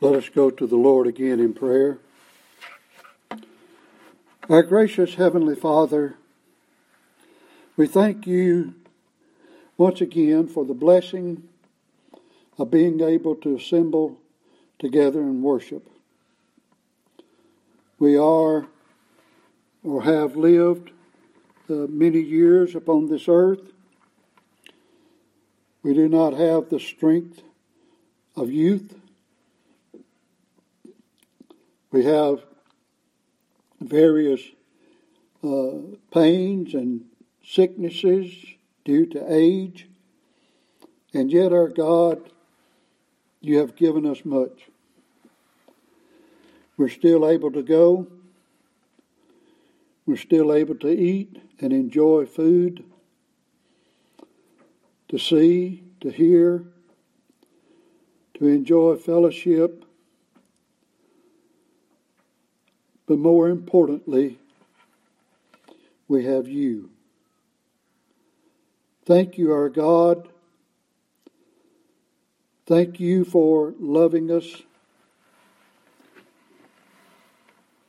Let us go to the Lord again in prayer. Our gracious Heavenly Father, we thank you once again for the blessing of being able to assemble together and worship. We are or have lived uh, many years upon this earth. We do not have the strength of youth. We have various uh, pains and sicknesses due to age, and yet, our God, you have given us much. We're still able to go. We're still able to eat and enjoy food, to see, to hear, to enjoy fellowship, but more importantly, we have you. Thank you, our God. Thank you for loving us.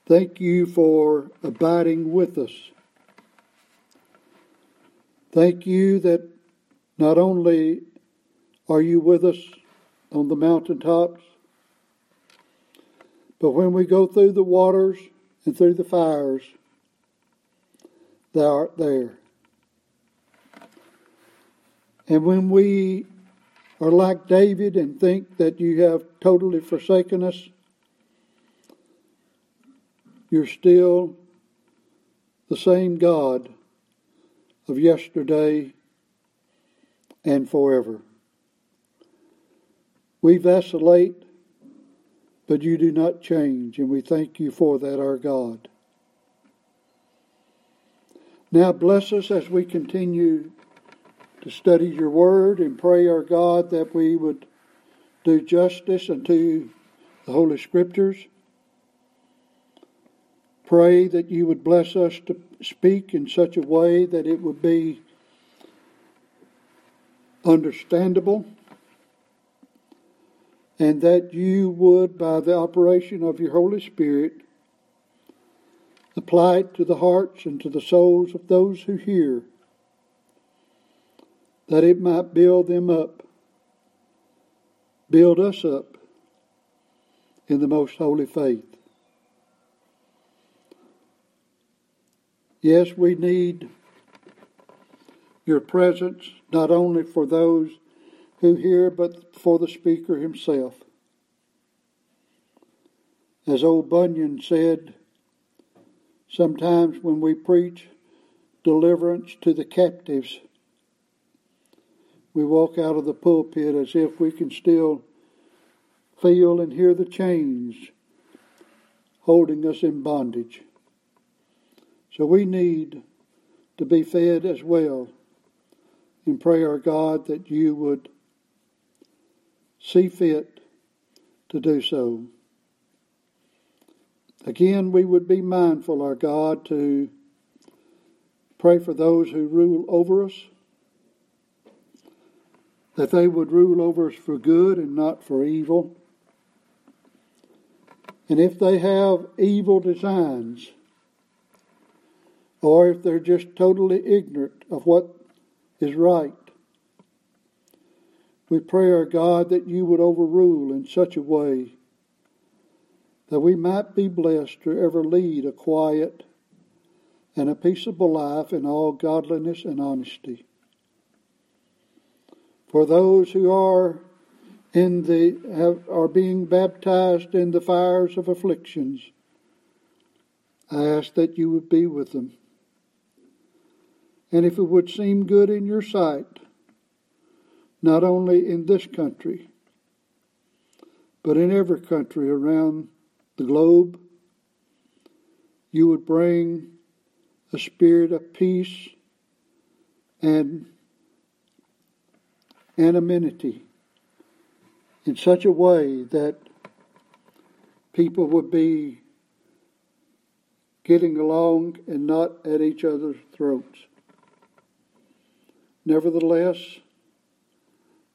Thank you for abiding with us. Thank you that not only are you with us on the mountaintops. But when we go through the waters and through the fires, thou art there. And when we are like David and think that you have totally forsaken us, you're still the same God of yesterday and forever. We vacillate, but you do not change, and we thank you for that, our God. Now bless us as we continue to study your word and pray, our God, that we would do justice unto the Holy Scriptures. Pray that you would bless us to speak in such a way that it would be understandable and that you would, by the operation of your Holy Spirit, apply it to the hearts and to the souls of those who hear, that it might build them up, build us up in the most holy faith. Yes, we need your presence not only for those who hear, but for the speaker himself. As old Bunyan said, sometimes when we preach deliverance to the captives, we walk out of the pulpit as if we can still feel and hear the chains holding us in bondage. So we need to be fed as well and pray, our God, that you would see fit to do so. Again, we would be mindful, our God, to pray for those who rule over us, that they would rule over us for good and not for evil. And if they have evil designs, or if they're just totally ignorant of what is right, we pray, our God, that you would overrule in such a way that we might be blessed to ever lead a quiet and a peaceable life in all godliness and honesty. For those who are in the have, are being baptized in the fires of afflictions, I ask that you would be with them. And if it would seem good in your sight, not only in this country, but in every country around the globe, you would bring a spirit of peace and anonymity in such a way that people would be getting along and not at each other's throats. Nevertheless,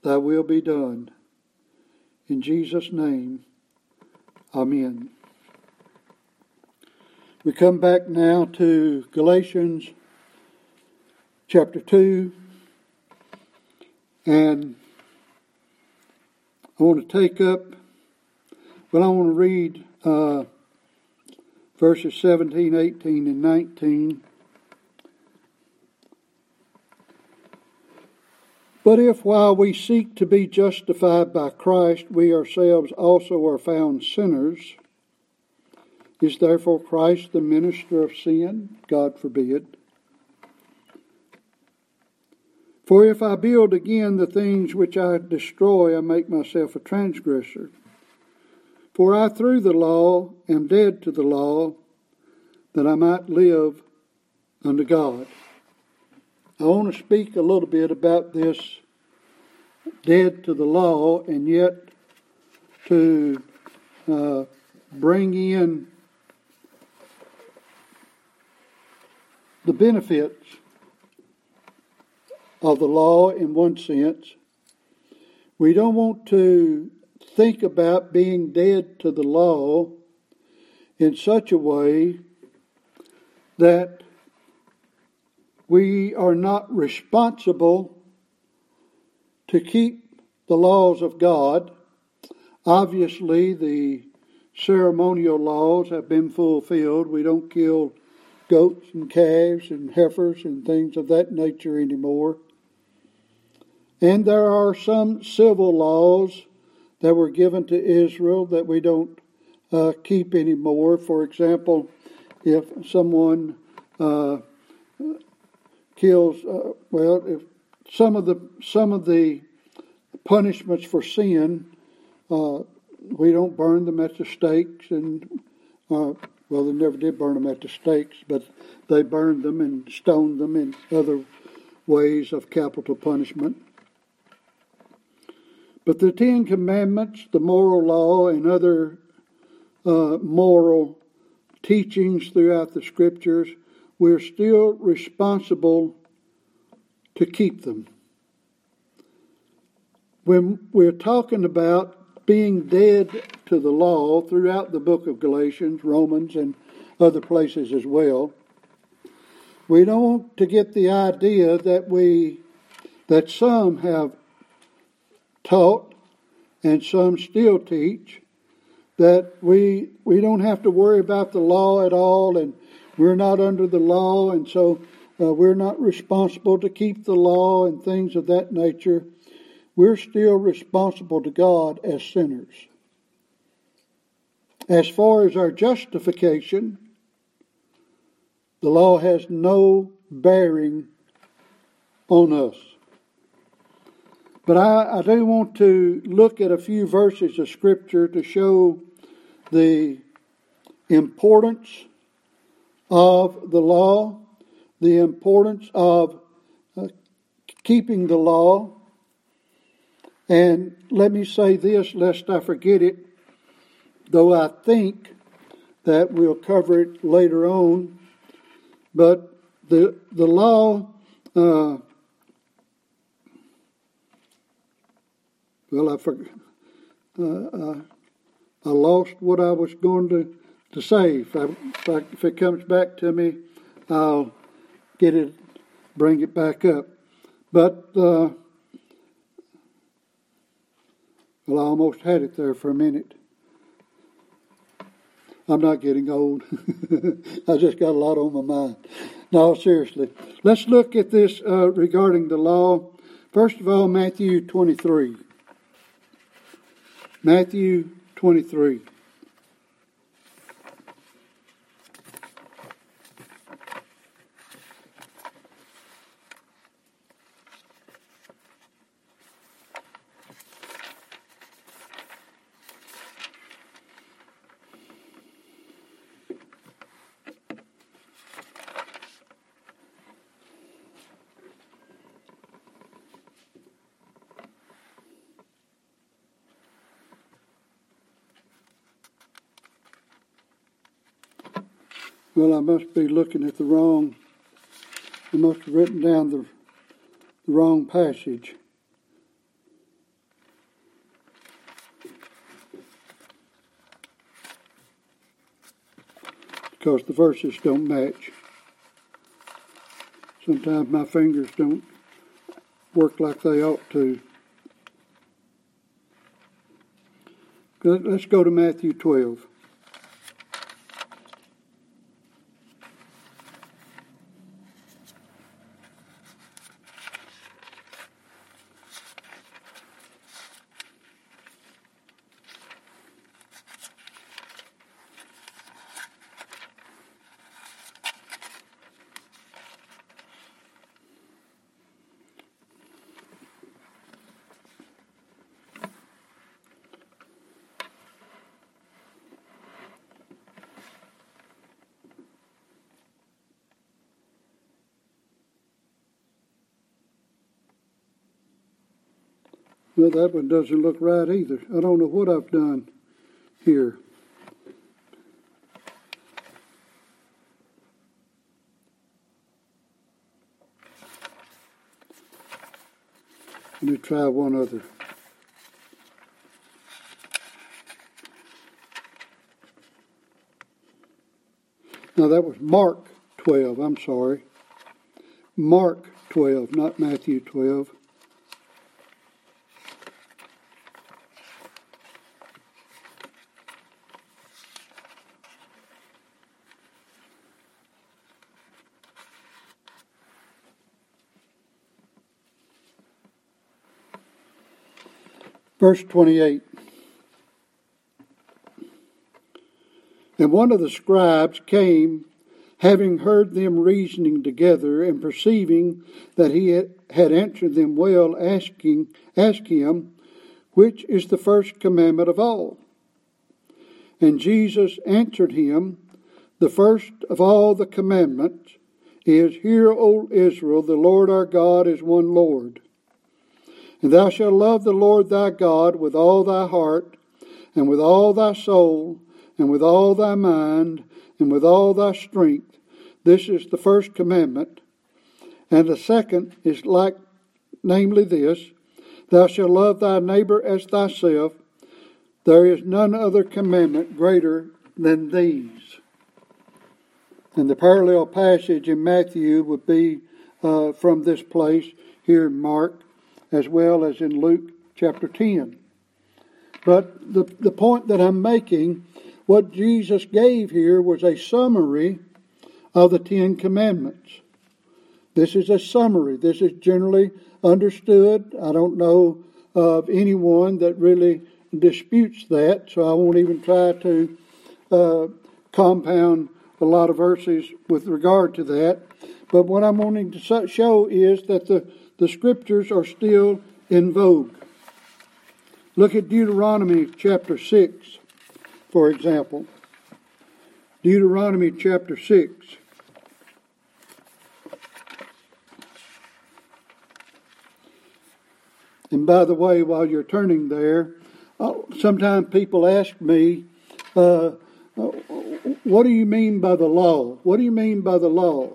Thy will be done. In Jesus' name, Amen. We come back now to Galatians chapter 2, and I want to take up, well, I want to read uh, verses 17, 18, and 19. But if while we seek to be justified by Christ, we ourselves also are found sinners, is therefore Christ the minister of sin? God forbid. For if I build again the things which I destroy, I make myself a transgressor. For I, through the law, am dead to the law, that I might live unto God. I want to speak a little bit about this dead to the law and yet to uh, bring in the benefits of the law in one sense. We don't want to think about being dead to the law in such a way that we are not responsible to keep the laws of God. Obviously, the ceremonial laws have been fulfilled. We don't kill goats and calves and heifers and things of that nature anymore. And there are some civil laws that were given to Israel that we don't uh, keep anymore. For example, if someone uh, kills, uh, well, if some of the some of the punishments for sin, uh, we don't burn them at the stakes, and uh, well, they never did burn them at the stakes, but they burned them and stoned them in other ways of capital punishment. But the Ten Commandments, the moral law, and other uh, moral teachings throughout the Scriptures, we're still responsible to keep them. When we're talking about being dead to the law throughout the book of Galatians, Romans, and other places as well, we don't want to get the idea that we that some have taught and some still teach that we we don't have to worry about the law at all and we're not under the law and so uh, we're not responsible to keep the law and things of that nature. We're still responsible to God as sinners. As far as our justification, the law has no bearing on us. But I, I do want to look at a few verses of Scripture to show the importance of the law the importance of uh, keeping the law. And let me say this, lest I forget it, though I think that we'll cover it later on. But the the law, uh, well, I forgot. Uh, uh, I lost what I was going to, to. If, if, I, if it comes back to me, I'll get it, bring it back up. But, uh, well, I almost had it there for a minute. I'm not getting old. I just got a lot on my mind. No, seriously. Let's look at this uh, regarding the law. First of all, Matthew 23. Matthew 23. Well, I must be looking at the wrong, I must have written down the, the wrong passage. because the verses don't match. Sometimes my fingers don't work like they ought to. Let's go to Matthew 12. Well, that one doesn't look right either. I don't know what I've done here. Let me try one other. Now that was Mark 12, I'm sorry. Mark 12, not Matthew 12. Verse 28. And one of the scribes came, having heard them reasoning together, and perceiving that he had answered them well, asking, asked him, Which is the first commandment of all? And Jesus answered him, The first of all the commandments is, Hear, O Israel, the Lord our God is one Lord. And thou shalt love the Lord thy God with all thy heart, and with all thy soul, and with all thy mind, and with all thy strength. This is the first commandment. And the second is like, namely this Thou shalt love thy neighbor as thyself. There is none other commandment greater than these. And the parallel passage in Matthew would be uh, from this place here in Mark as well as in Luke chapter 10. But the, the point that I'm making, what Jesus gave here was a summary of the Ten Commandments. This is a summary. This is generally understood. I don't know of anyone that really disputes that, so I won't even try to uh, compound a lot of verses with regard to that. But what I'm wanting to show is that the the scriptures are still in vogue. Look at Deuteronomy chapter 6, for example. Deuteronomy chapter 6. And by the way, while you're turning there, uh, sometimes people ask me, uh, uh, what do you mean by the law? What do you mean by the law?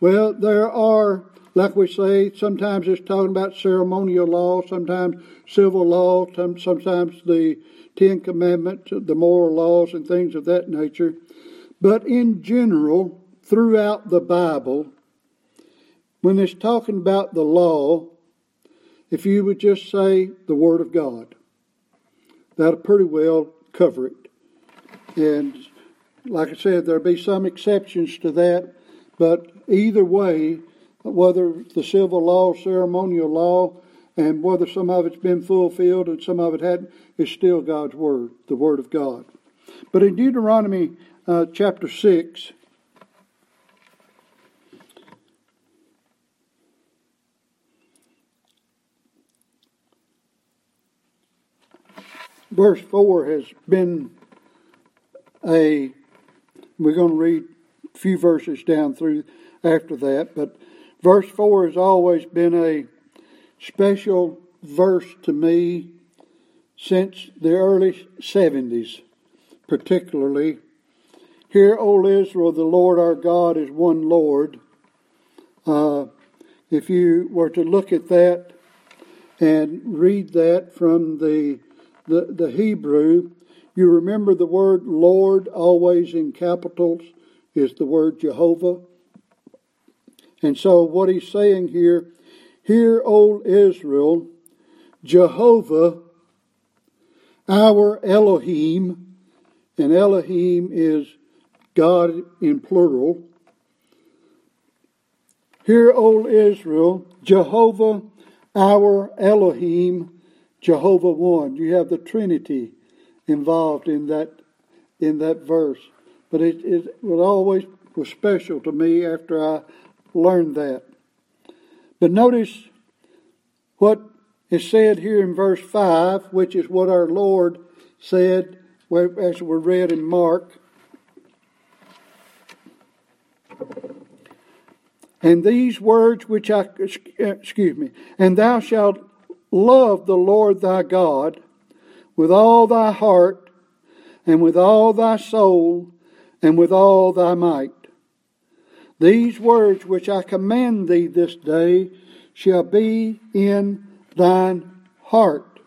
Well, there are like we say, sometimes it's talking about ceremonial law, sometimes civil law, sometimes the Ten Commandments, the moral laws, and things of that nature. But in general, throughout the Bible, when it's talking about the law, if you would just say the Word of God, that'll pretty well cover it. And like I said, there'll be some exceptions to that, but either way, whether the civil law, ceremonial law, and whether some of it's been fulfilled and some of it hadn't, is still God's Word, the Word of God. But in Deuteronomy uh, chapter 6, verse 4 has been a, we're going to read a few verses down through after that, but Verse 4 has always been a special verse to me since the early 70s, particularly. Hear, O Israel, the Lord our God is one Lord. Uh, if you were to look at that and read that from the, the, the Hebrew, You remember the word Lord, always in capitals, is the word Jehovah. And so, what he's saying here, hear, O Israel, Jehovah, our Elohim, and Elohim is God in plural. Hear, O Israel, Jehovah, our Elohim, Jehovah one. You have the Trinity involved in that in that verse. But it, it was always was special to me after I learned that. But notice what is said here in verse 5, which is what our Lord said as we read in Mark. And these words which I, excuse me, and thou shalt love the Lord thy God with all thy heart, and with all thy soul, and with all thy might. These words which I command thee this day shall be in thine heart.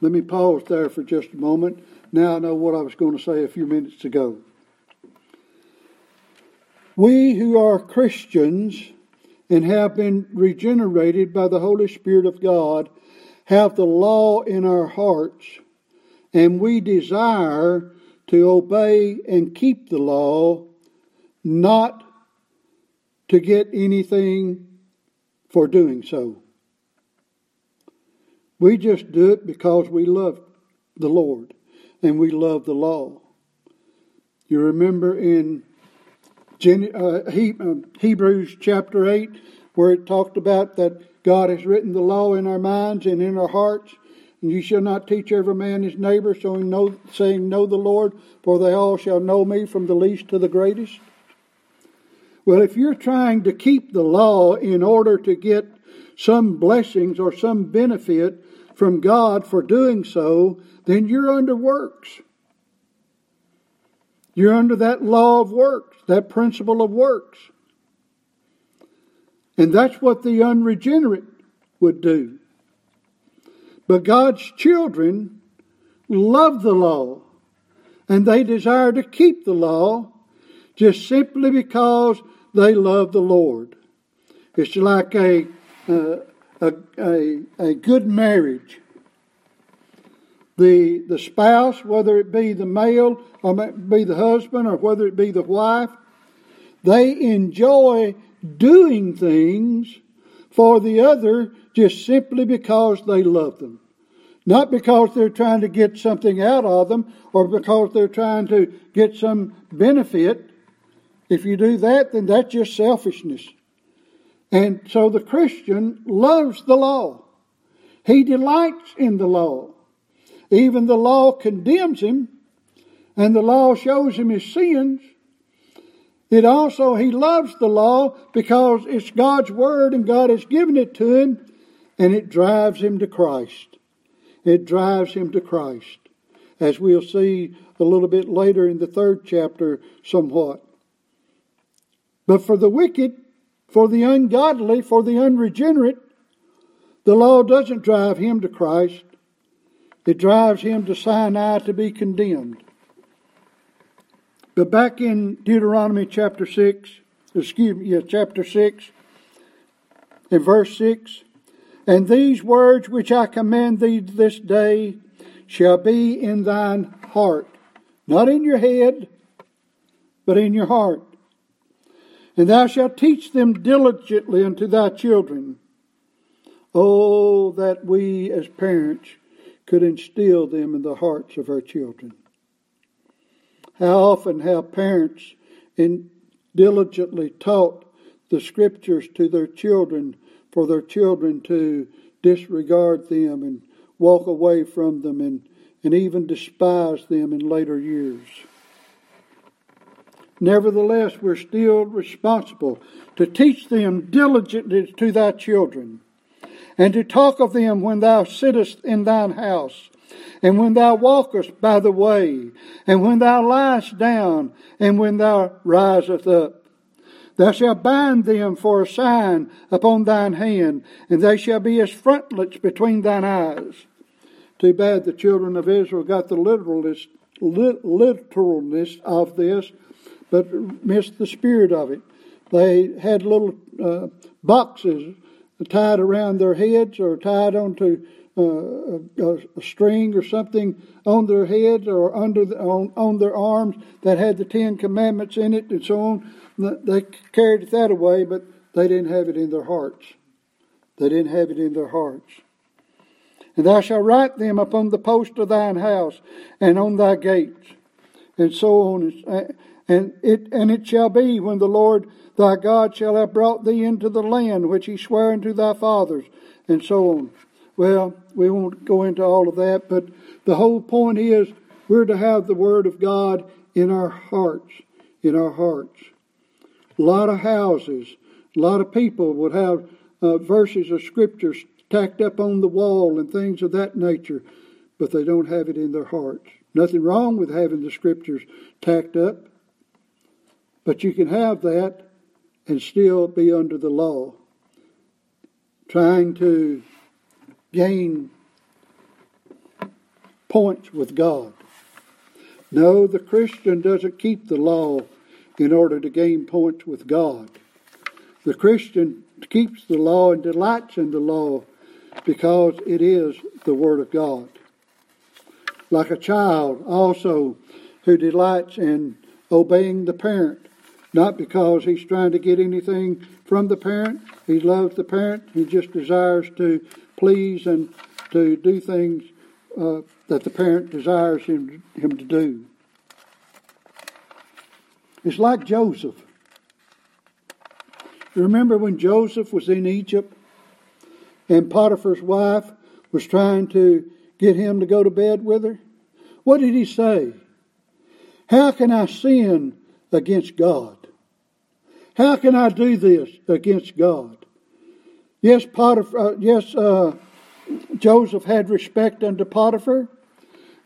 Let me pause there for just a moment. Now I know what I was going to say a few minutes ago. We who are Christians and have been regenerated by the Holy Spirit of God have the law in our hearts, and we desire to obey and keep the law, not to get anything for doing so. We just do it because we love the Lord and we love the law. You remember in uh, uh, Hebrews chapter 8, where it talked about that God has written the law in our minds and in our hearts. And you shall not teach every man his neighbor, saying know, saying, Know the Lord, for they all shall know me from the least to the greatest. Well, if you're trying to keep the law in order to get some blessings or some benefit from God for doing so, then you're under works. You're under that law of works, that principle of works. And that's what the unregenerate would do. But God's children love the law and they desire to keep the law just simply because they love the Lord. It's like a, uh, a, a, a good marriage the, the spouse, whether it be the male or be the husband or whether it be the wife, they enjoy doing things for the other just simply because they love them. Not because they're trying to get something out of them or because they're trying to get some benefit. If you do that, then that's just selfishness. And so the Christian loves the law. He delights in the law. Even the law condemns him, and the law shows him his sins. It also, he loves the law because it's God's word and God has given it to him, and it drives him to Christ. It drives him to Christ, as we'll see a little bit later in the third chapter, somewhat. But for the wicked, for the ungodly, for the unregenerate, the law doesn't drive him to Christ. It drives him to Sinai to be condemned. But back in Deuteronomy chapter 6, excuse me, yeah, chapter 6, in verse 6, and these words which I command thee this day shall be in thine heart, not in your head, but in your heart. And thou shalt teach them diligently unto thy children. Oh, that we as parents could instill them in the hearts of our children. How often have parents in diligently taught the scriptures to their children for their children to disregard them and walk away from them and, and even despise them in later years. Nevertheless, we're still responsible to teach them diligently to thy children and to talk of them when thou sittest in thine house, and when thou walkest by the way, and when thou liest down, and when thou risest up. Thou shalt bind them for a sign upon thine hand, and they shall be as frontlets between thine eyes, too bad the children of Israel got the literalness, literalness of this, but missed the spirit of it. They had little uh, boxes tied around their heads or tied onto uh, a, a, string or something on their heads or under the, on, on their arms that had the Ten Commandments in it and so on. They carried it that away, but they didn't have it in their hearts. They didn't have it in their hearts. And thou shalt write them upon the post of thine house and on thy gates, and so on. And it and it shall be when the Lord thy God shall have brought thee into the land which he sware unto thy fathers, and so on. Well, we won't go into all of that, but the whole point is we're to have the Word of God in our hearts. In our hearts. A lot of houses, a lot of people would have uh, verses of Scripture tacked up on the wall and things of that nature, but they don't have it in their hearts. Nothing wrong with having the Scriptures tacked up, but you can have that and still be under the law, trying to gain points with God. No, the Christian doesn't keep the law in order to gain points with God. The Christian keeps the law and delights in the law because it is the Word of God. Like a child also who delights in obeying the parent, not because he's trying to get anything from the parent. He loves the parent. He just desires to please and to do things uh, that the parent desires him, him to do. It's like Joseph. Remember when Joseph was in Egypt and Potiphar's wife was trying to get him to go to bed with her? What did he say? How can I sin against God? How can I do this against God? Yes, Potiphar, uh, yes, uh, Joseph had respect unto Potiphar.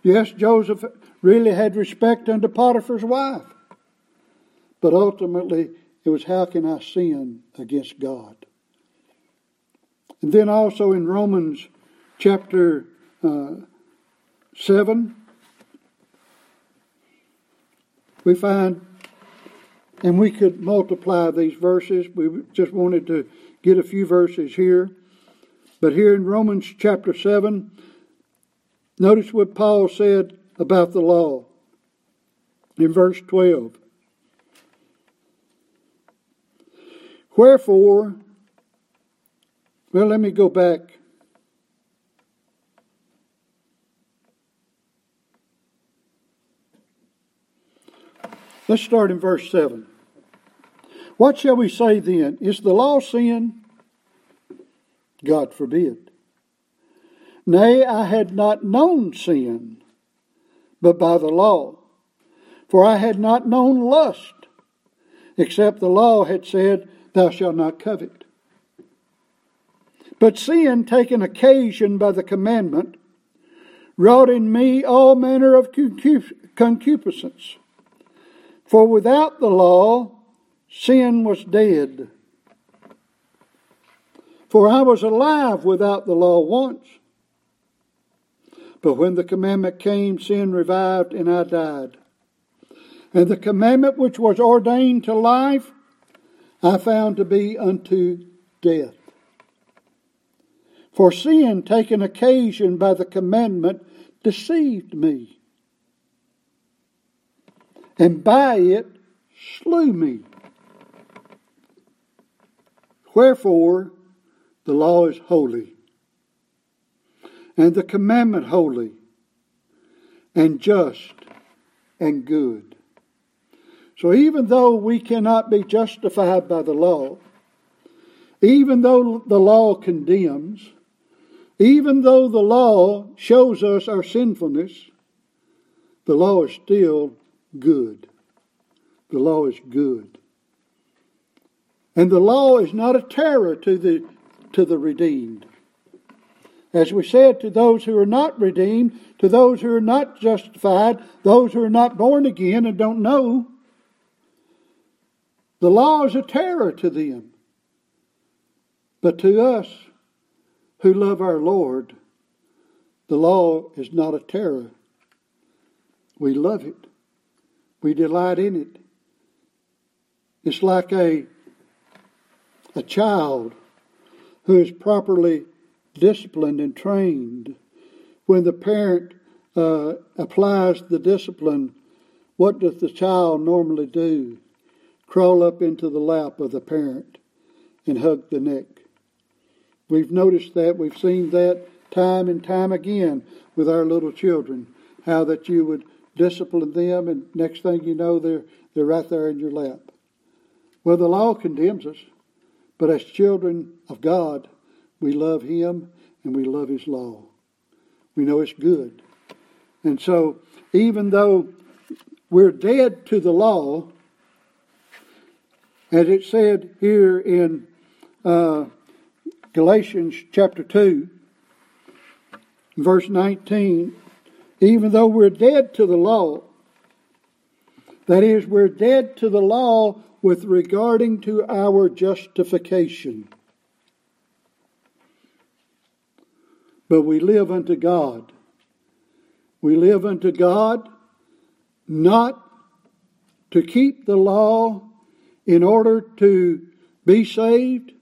Yes, Joseph really had respect unto Potiphar's wife. But ultimately, it was how can I sin against God? And then also in Romans chapter uh, 7, we find, and we could multiply these verses. We just wanted to get a few verses here. But here in Romans chapter 7, notice what Paul said about the law in verse 12. Wherefore, well, let me go back. Let's start in verse 7. What shall we say then? Is the law sin? God forbid. Nay, I had not known sin, but by the law. For I had not known lust, except the law had said, Thou shalt not covet. But sin, taking occasion by the commandment, wrought in me all manner of concupiscence. For without the law, sin was dead. For I was alive without the law once. But when the commandment came, sin revived and I died. And the commandment which was ordained to life, I found to be unto death. For sin, taken occasion by the commandment, deceived me, and by it slew me. Wherefore, the law is holy, and the commandment holy, and just, and good. So even though we cannot be justified by the law, even though the law condemns, even though the law shows us our sinfulness, the law is still good. The law is good. And the law is not a terror to the, to the redeemed. As we said, to those who are not redeemed, to those who are not justified, those who are not born again and don't know, the law is a terror to them. But to us who love our Lord, The law is not a terror. We love it. We delight in it. It's like a, a child who is properly disciplined and trained. When the parent uh, applies the discipline, what does the child normally do? Crawl up into the lap of the parent and hug the neck. We've noticed that, we've seen that time and time again with our little children, how that you would discipline them, and next thing you know, they're, they're right there in your lap. Well, the law condemns us, but as children of God, we love Him and we love His law. We know it's good. And so, even though we're dead to the law, as it said here in uh, Galatians chapter 2, verse 19, even though we're dead to the law, that is, we're dead to the law with regarding to our justification. But we live unto God. We live unto God not to keep the law in order to be saved.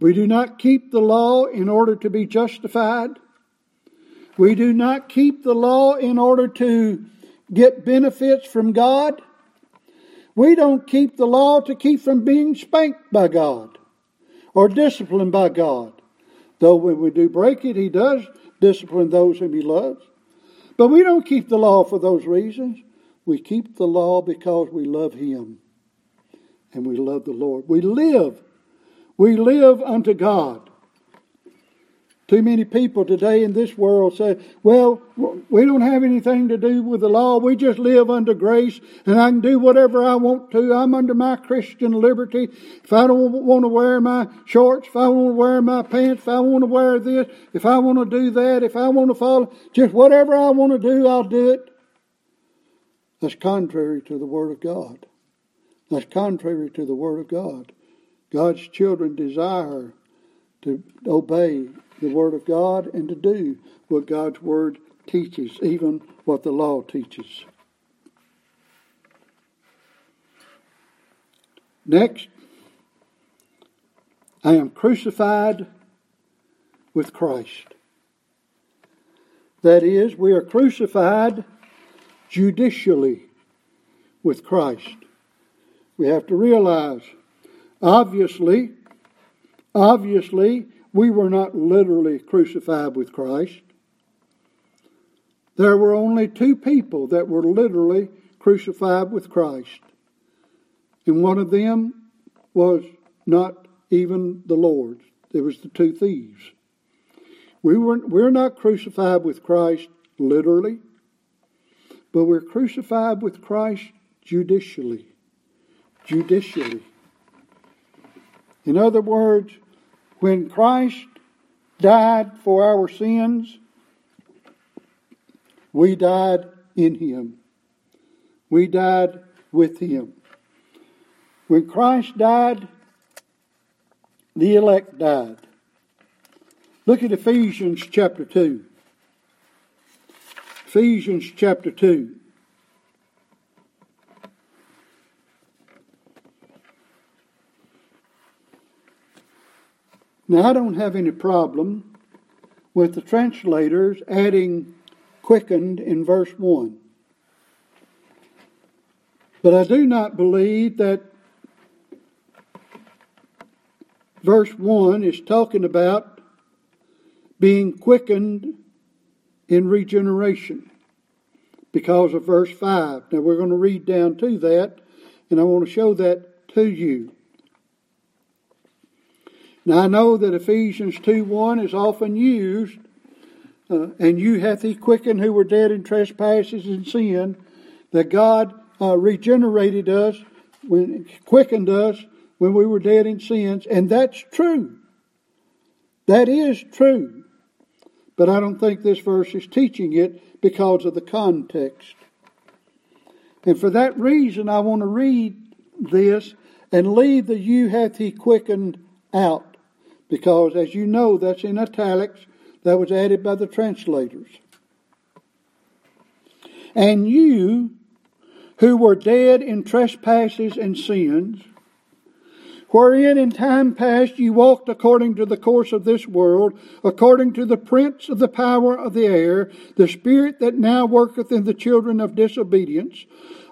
We do not keep the law in order to be justified. We do not keep the law in order to get benefits from God. We don't keep the law to keep from being spanked by God or disciplined by God. Though when we do break it, He does discipline those whom He loves. But we don't keep the law for those reasons. We keep the law because we love Him and we love the Lord. We live. We live unto God. Too many people today in this world say, well, we don't have anything to do with the law. We just live under grace and I can do whatever I want to. I'm under my Christian liberty. If I don't want to wear my shorts, if I want to wear my pants, if I want to wear this, if I want to do that, if I want to follow, just whatever I want to do, I'll do it. That's contrary to the Word of God. That's contrary to the Word of God. God's children desire to obey the Word of God and to do what God's Word teaches, even what the law teaches. Next, I am crucified with Christ. That is, we are crucified judicially with Christ. We have to realize, obviously, obviously, we were not literally crucified with Christ. There were only two people that were literally crucified with Christ. And one of them was not even the Lord's. It was the two thieves. We were, we're not crucified with Christ literally, but we're crucified with Christ judicially. Judicially. In other words, when Christ died for our sins, we died in Him. We died with Him. When Christ died, the elect died. Look at Ephesians chapter 2. Ephesians chapter 2. Now, I don't have any problem with the translators adding quickened in verse 1. But I do not believe that verse 1 is talking about being quickened in regeneration because of verse 5. Now we're going to read down to that, and I want to show that to you. Now I know that Ephesians 2 1 is often used, uh, and you hath he quickened who were dead in trespasses and sin, that God uh, regenerated us, when quickened us when we were dead in sins, and that's true. That is true. But I don't think this verse is teaching it because of the context. And for that reason, I want to read this and leave the you hath he quickened out because, as you know, that's in italics. That was added by the translators. And you, who were dead in trespasses and sins, wherein in time past you walked according to the course of this world, according to the prince of the power of the air, the spirit that now worketh in the children of disobedience,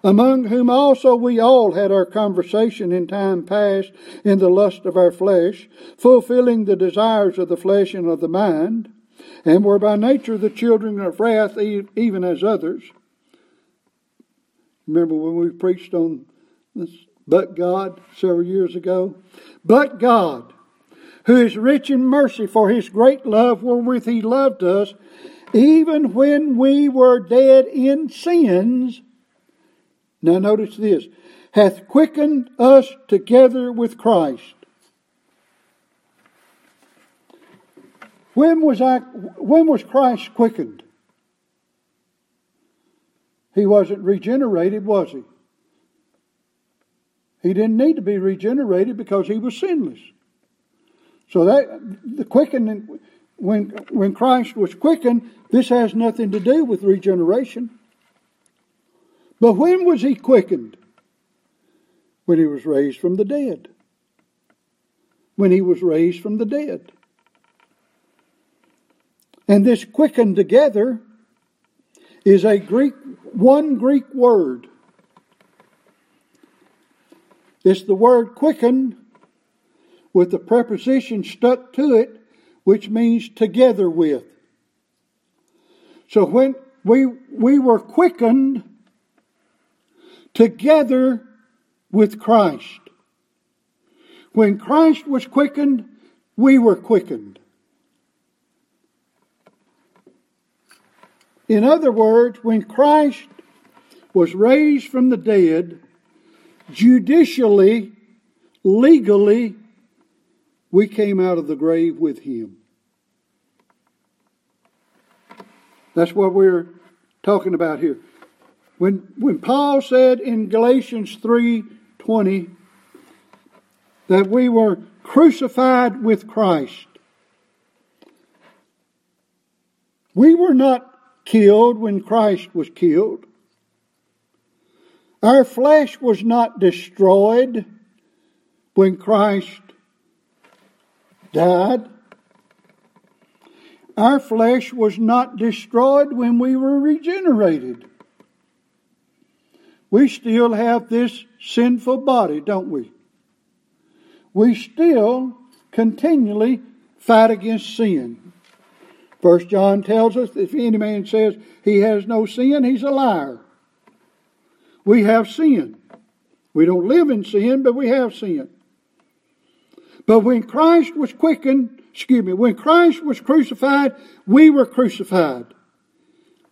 among whom also we all had our conversation in time past in the lust of our flesh, fulfilling the desires of the flesh and of the mind, and were by nature the children of wrath, even as others. Remember when we preached on this but God several years ago. But God, who is rich in mercy for his great love wherewith he loved us, even when we were dead in sins. Now notice this hath quickened us together with Christ. When was I when was Christ quickened? He wasn't regenerated, was he? He didn't need to be regenerated because he was sinless. So that the quickening when when Christ was quickened, this has nothing to do with regeneration. But when was he quickened? When he was raised from the dead. When he was raised from the dead. And this quickened together is a Greek one Greek word it's the word quicken with the preposition stuck to it, which means together with. So when we, we were quickened together with Christ. When Christ was quickened, we were quickened. In other words, when Christ was raised from the dead, judicially, legally, we came out of the grave with him. That's what we're talking about here. When, when Paul said in Galatians 3:20 that we were crucified with Christ, we were not killed when Christ was killed. Our flesh was not destroyed when Christ died. Our flesh was not destroyed when we were regenerated. We still have this sinful body, don't we? We still continually fight against sin. First John tells us if any man says he has no sin, he's a liar we have sin. We don't live in sin, but we have sin. But when Christ was quickened, excuse me, when Christ was crucified, we were crucified.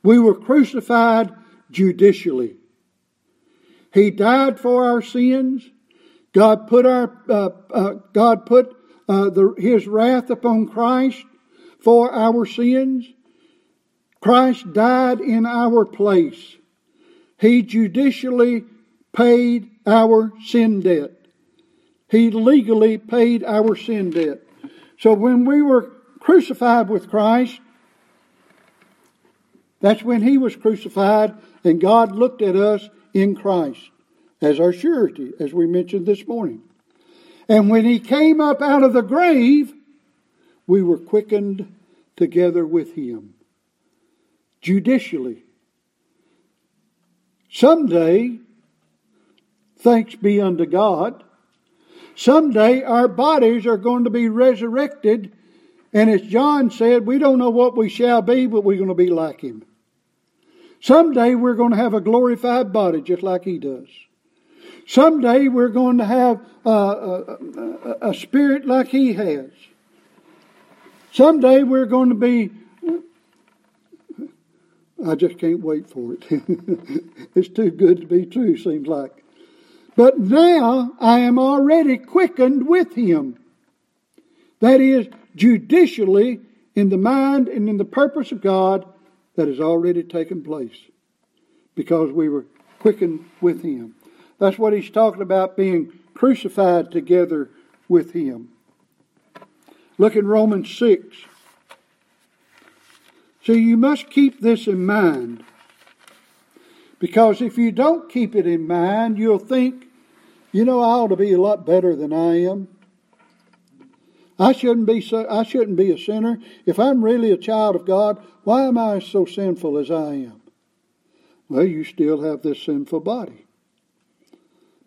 We were crucified judicially. He died for our sins. God put our uh, uh, God put uh, the, His wrath upon Christ for our sins. Christ died in our place. He judicially paid our sin debt. He legally paid our sin debt. So when we were crucified with Christ, that's when He was crucified, and God looked at us in Christ as our surety, as we mentioned this morning. And when He came up out of the grave, we were quickened together with Him. Judicially. Someday, thanks be unto God, someday our bodies are going to be resurrected. And as John said, we don't know what we shall be, but we're going to be like him. Someday we're going to have a glorified body just like he does. Someday we're going to have a, a, a, spirit like he has. Someday we're going to be I just can't wait for it. it's too good to be true, seems like. But now I am already quickened with him. That is, judicially, in the mind and in the purpose of God, that has already taken place. Because we were quickened with him. That's what he's talking about being crucified together with him. Look in Romans 6. So you must keep this in mind. Because if you don't keep it in mind, you'll think, you know, I ought to be a lot better than I am. I shouldn't be so, I shouldn't be a sinner. If I'm really a child of God, why am I so sinful as I am? Well, you still have this sinful body.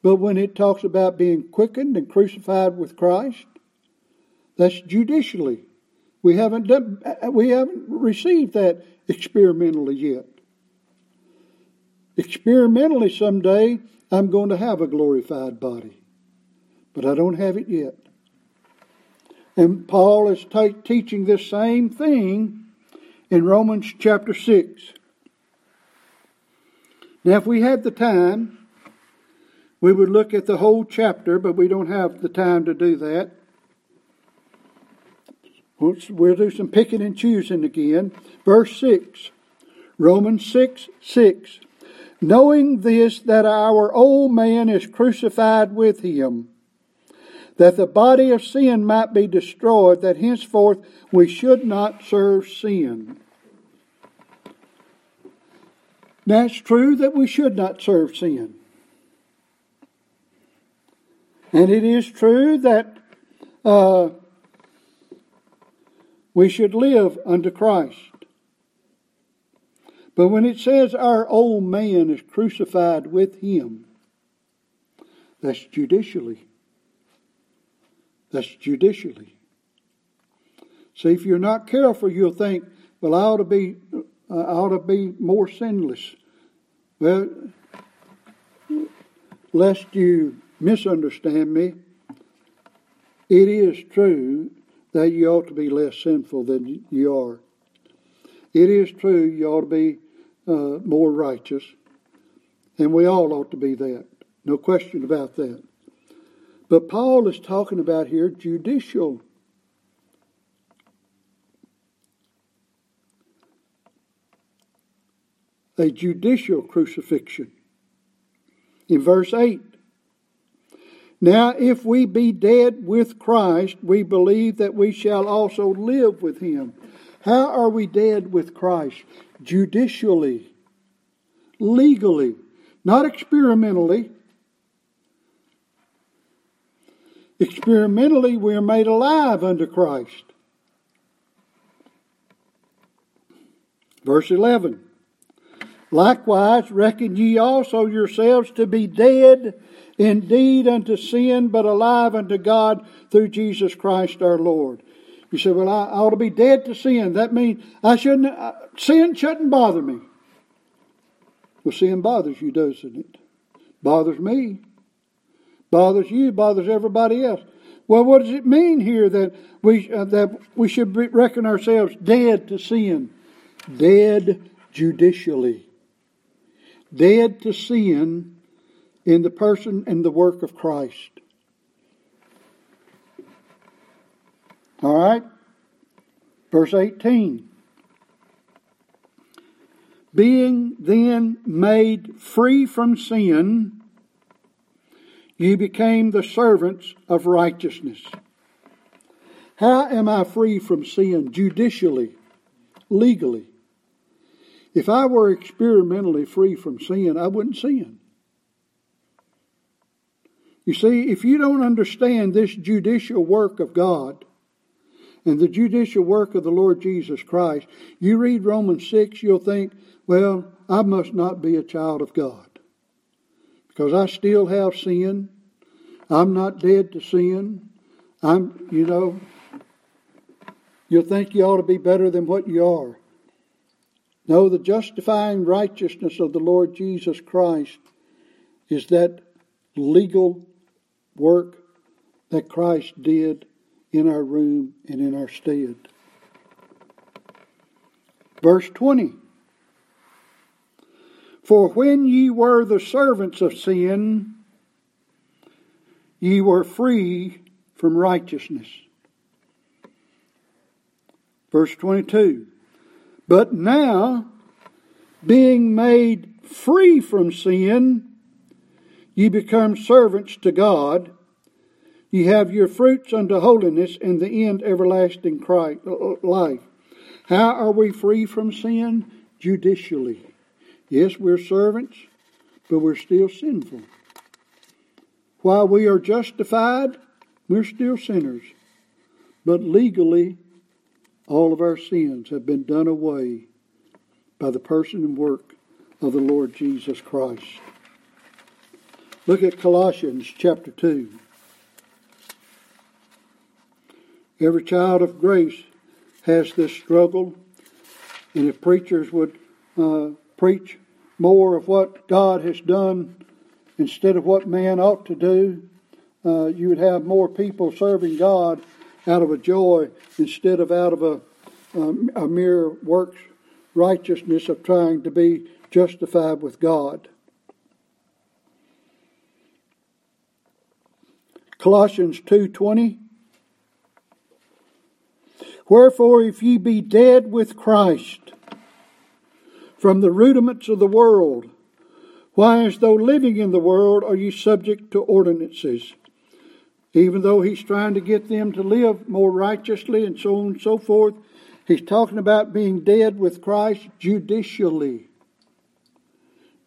But when it talks about being quickened and crucified with Christ, that's judicially. We haven't done, we haven't received that experimentally yet. Experimentally, someday I'm going to have a glorified body, but I don't have it yet. And Paul is t- teaching this same thing in Romans chapter 6. Now, if we had the time, we would look at the whole chapter, but we don't have the time to do that. We'll do some picking and choosing again. Verse 6, Romans 6 6. Knowing this, that our old man is crucified with him, that the body of sin might be destroyed, that henceforth we should not serve sin. Now, it's true that we should not serve sin. And it is true that uh, we should live unto Christ. But when it says our old man is crucified with him, that's judicially. That's judicially. See, if you're not careful, you'll think, well, I ought to be, uh, I ought to be more sinless. Well, lest you misunderstand me, it is true that you ought to be less sinful than you are. It is true you ought to be uh, more righteous, and we all ought to be that. No question about that. But Paul is talking about here judicial. A judicial crucifixion. In verse 8, now, if we be dead with Christ, we believe that we shall also live with him. How are we dead with Christ? Judicially, legally, not experimentally. Experimentally, we are made alive unto Christ. Verse 11 Likewise, reckon ye also yourselves to be dead indeed unto sin, but alive unto God through Jesus Christ our Lord. You say, well, I, ought to be dead to sin. That means I shouldn't, uh, sin shouldn't bother me. Well, sin bothers you, doesn't it? Bothers me. Bothers you, bothers everybody else. Well, what does it mean here that we, uh, that we should reckon ourselves dead to sin? Dead judicially. Dead to sin in the person and the work of Christ. All right? Verse 18. Being then made free from sin, ye became the servants of righteousness. How am I free from sin? Judicially, legally. If I were experimentally free from sin, I wouldn't sin. You see, if you don't understand this judicial work of God and the judicial work of the Lord Jesus Christ, you read Romans 6, you'll think, well, I must not be a child of God because I still have sin. I'm not dead to sin. I'm, you know, you'll think you ought to be better than what you are. No, the justifying righteousness of the Lord Jesus Christ is that legal work that Christ did in our room and in our stead. Verse 20 For when ye were the servants of sin, ye were free from righteousness. Verse 22 But now, being made free from sin, Ye become servants to God. Ye have your fruits unto holiness, and the end everlasting uh, uh, life. How are we free from sin? Judicially. Yes, we're servants, but we're still sinful. While we are justified, we're still sinners. But legally, all of our sins have been done away by the person and work of the Lord Jesus Christ. Look at Colossians chapter 2. Every child of grace has this struggle, and if preachers would uh, preach more of what God has done instead of what man ought to do, uh, you would have more people serving God out of a joy instead of out of a, um, a mere works righteousness of trying to be justified with God. Colossians 2:20 Wherefore if ye be dead with Christ from the rudiments of the world, why as though living in the world are you subject to ordinances? Even though he's trying to get them to live more righteously and so on and so forth, he's talking about being dead with Christ judicially.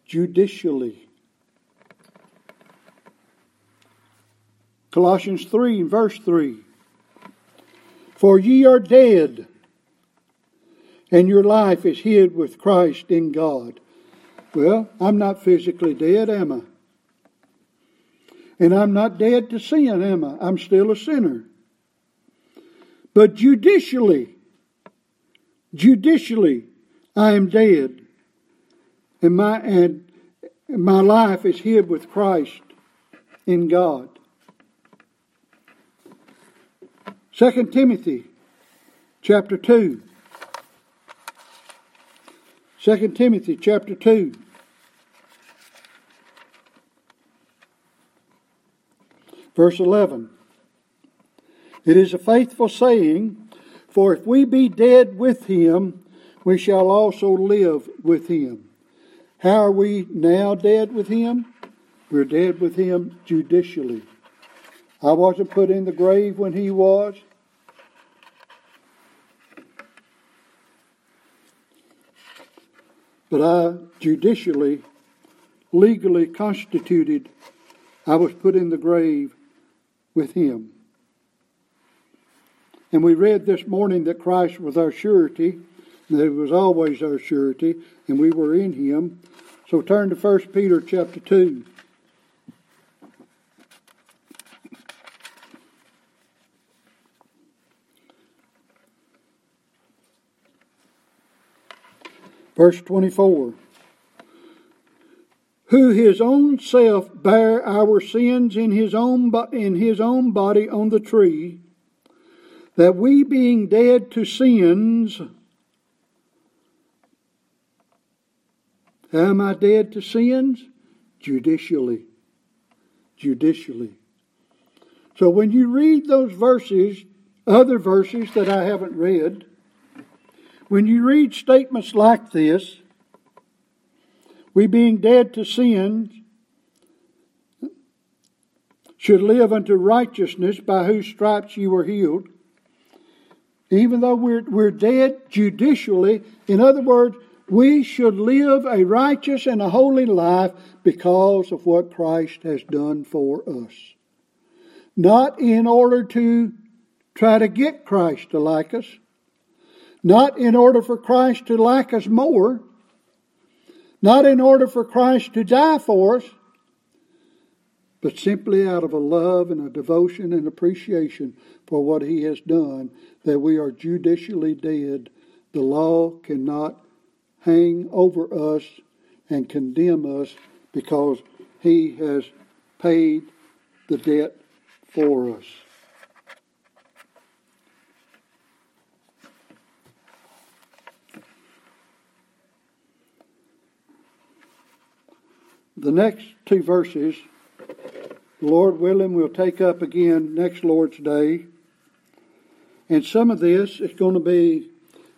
Judicially. Colossians 3 verse 3. For ye are dead, and your life is hid with Christ in God. Well, I'm not physically dead, am I? And I'm not dead to sin, am I? I'm still a sinner. But judicially, judicially, I am dead. And my, and my life is hid with Christ in God. 2 Timothy chapter 2. 2 Timothy chapter 2. Verse 11. It is a faithful saying, for if we be dead with him, we shall also live with him. How are we now dead with him? We're dead with him judicially. I wasn't put in the grave when he was. But I judicially, legally constituted, I was put in the grave with him. And we read this morning that Christ was our surety, that he was always our surety, and we were in him. So turn to 1 Peter chapter 2. Verse 24 Who his own self bare our sins in his own, in his own body on the tree, that we being dead to sins, am I dead to sins? Judicially. Judicially. So when you read those verses, other verses that I haven't read, when you read statements like this, we being dead to sin should live unto righteousness by whose stripes you were healed. Even though we're, we're dead judicially, in other words, we should live a righteous and a holy life because of what Christ has done for us. Not in order to try to get Christ to like us, not in order for Christ to like us more, not in order for Christ to die for us, but simply out of a love and a devotion and appreciation for what He has done, that we are judicially dead. The law cannot hang over us and condemn us because He has paid the debt for us. The next two verses, Lord willing, we'll take up again next Lord's Day. And some of this is going to be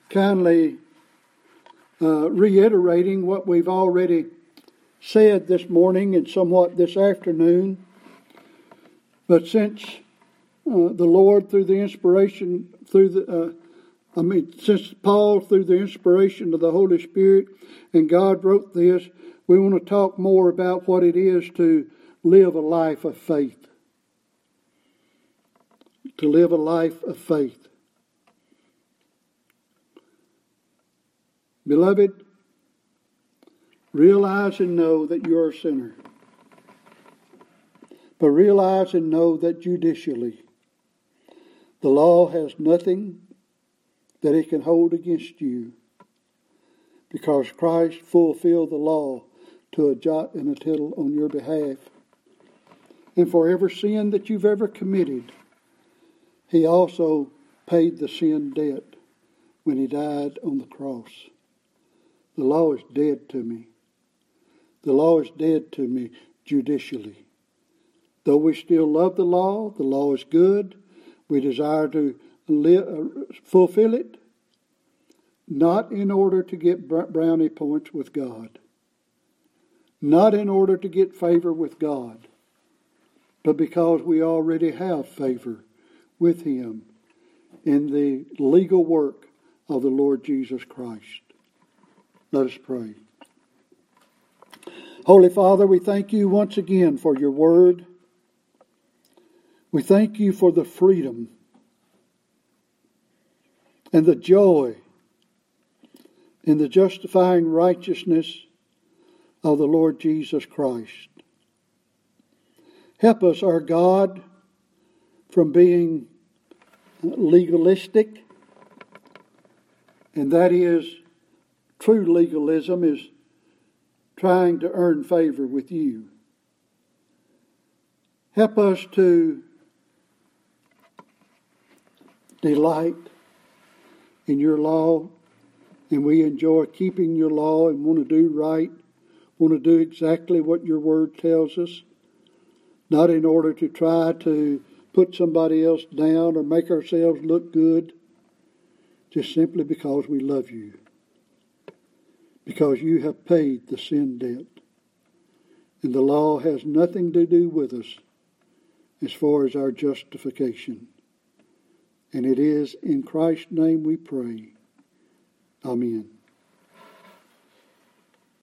kindly uh, reiterating what we've already said this morning and somewhat this afternoon. But since uh, the Lord, through the inspiration, through the, uh, I mean, since Paul, through the inspiration of the Holy Spirit, and God wrote this, we want to talk more about what it is to live a life of faith. To live a life of faith. Beloved, realize and know that you're a sinner. But realize and know that judicially, the law has nothing that it can hold against you because Christ fulfilled the law to a jot and a tittle on your behalf. And for every sin that you've ever committed, he also paid the sin debt when he died on the cross. The law is dead to me. The law is dead to me judicially. Though we still love the law, the law is good. We desire to live, uh, fulfill it, not in order to get brownie points with God, not in order to get favor with God, but because we already have favor with Him in the legal work of the Lord Jesus Christ. Let us pray. Holy Father, we thank you once again for your word. We thank you for the freedom and the joy in the justifying righteousness of the Lord Jesus Christ. Help us, our God, from being legalistic, and that is true legalism is trying to earn favor with you. Help us to delight in your law, and we enjoy keeping your law and want to do right, want to do exactly what your word tells us, not in order to try to put somebody else down or make ourselves look good, just simply because we love you, because you have paid the sin debt. And the law has nothing to do with us as far as our justification. And it is in Christ's name we pray. Amen.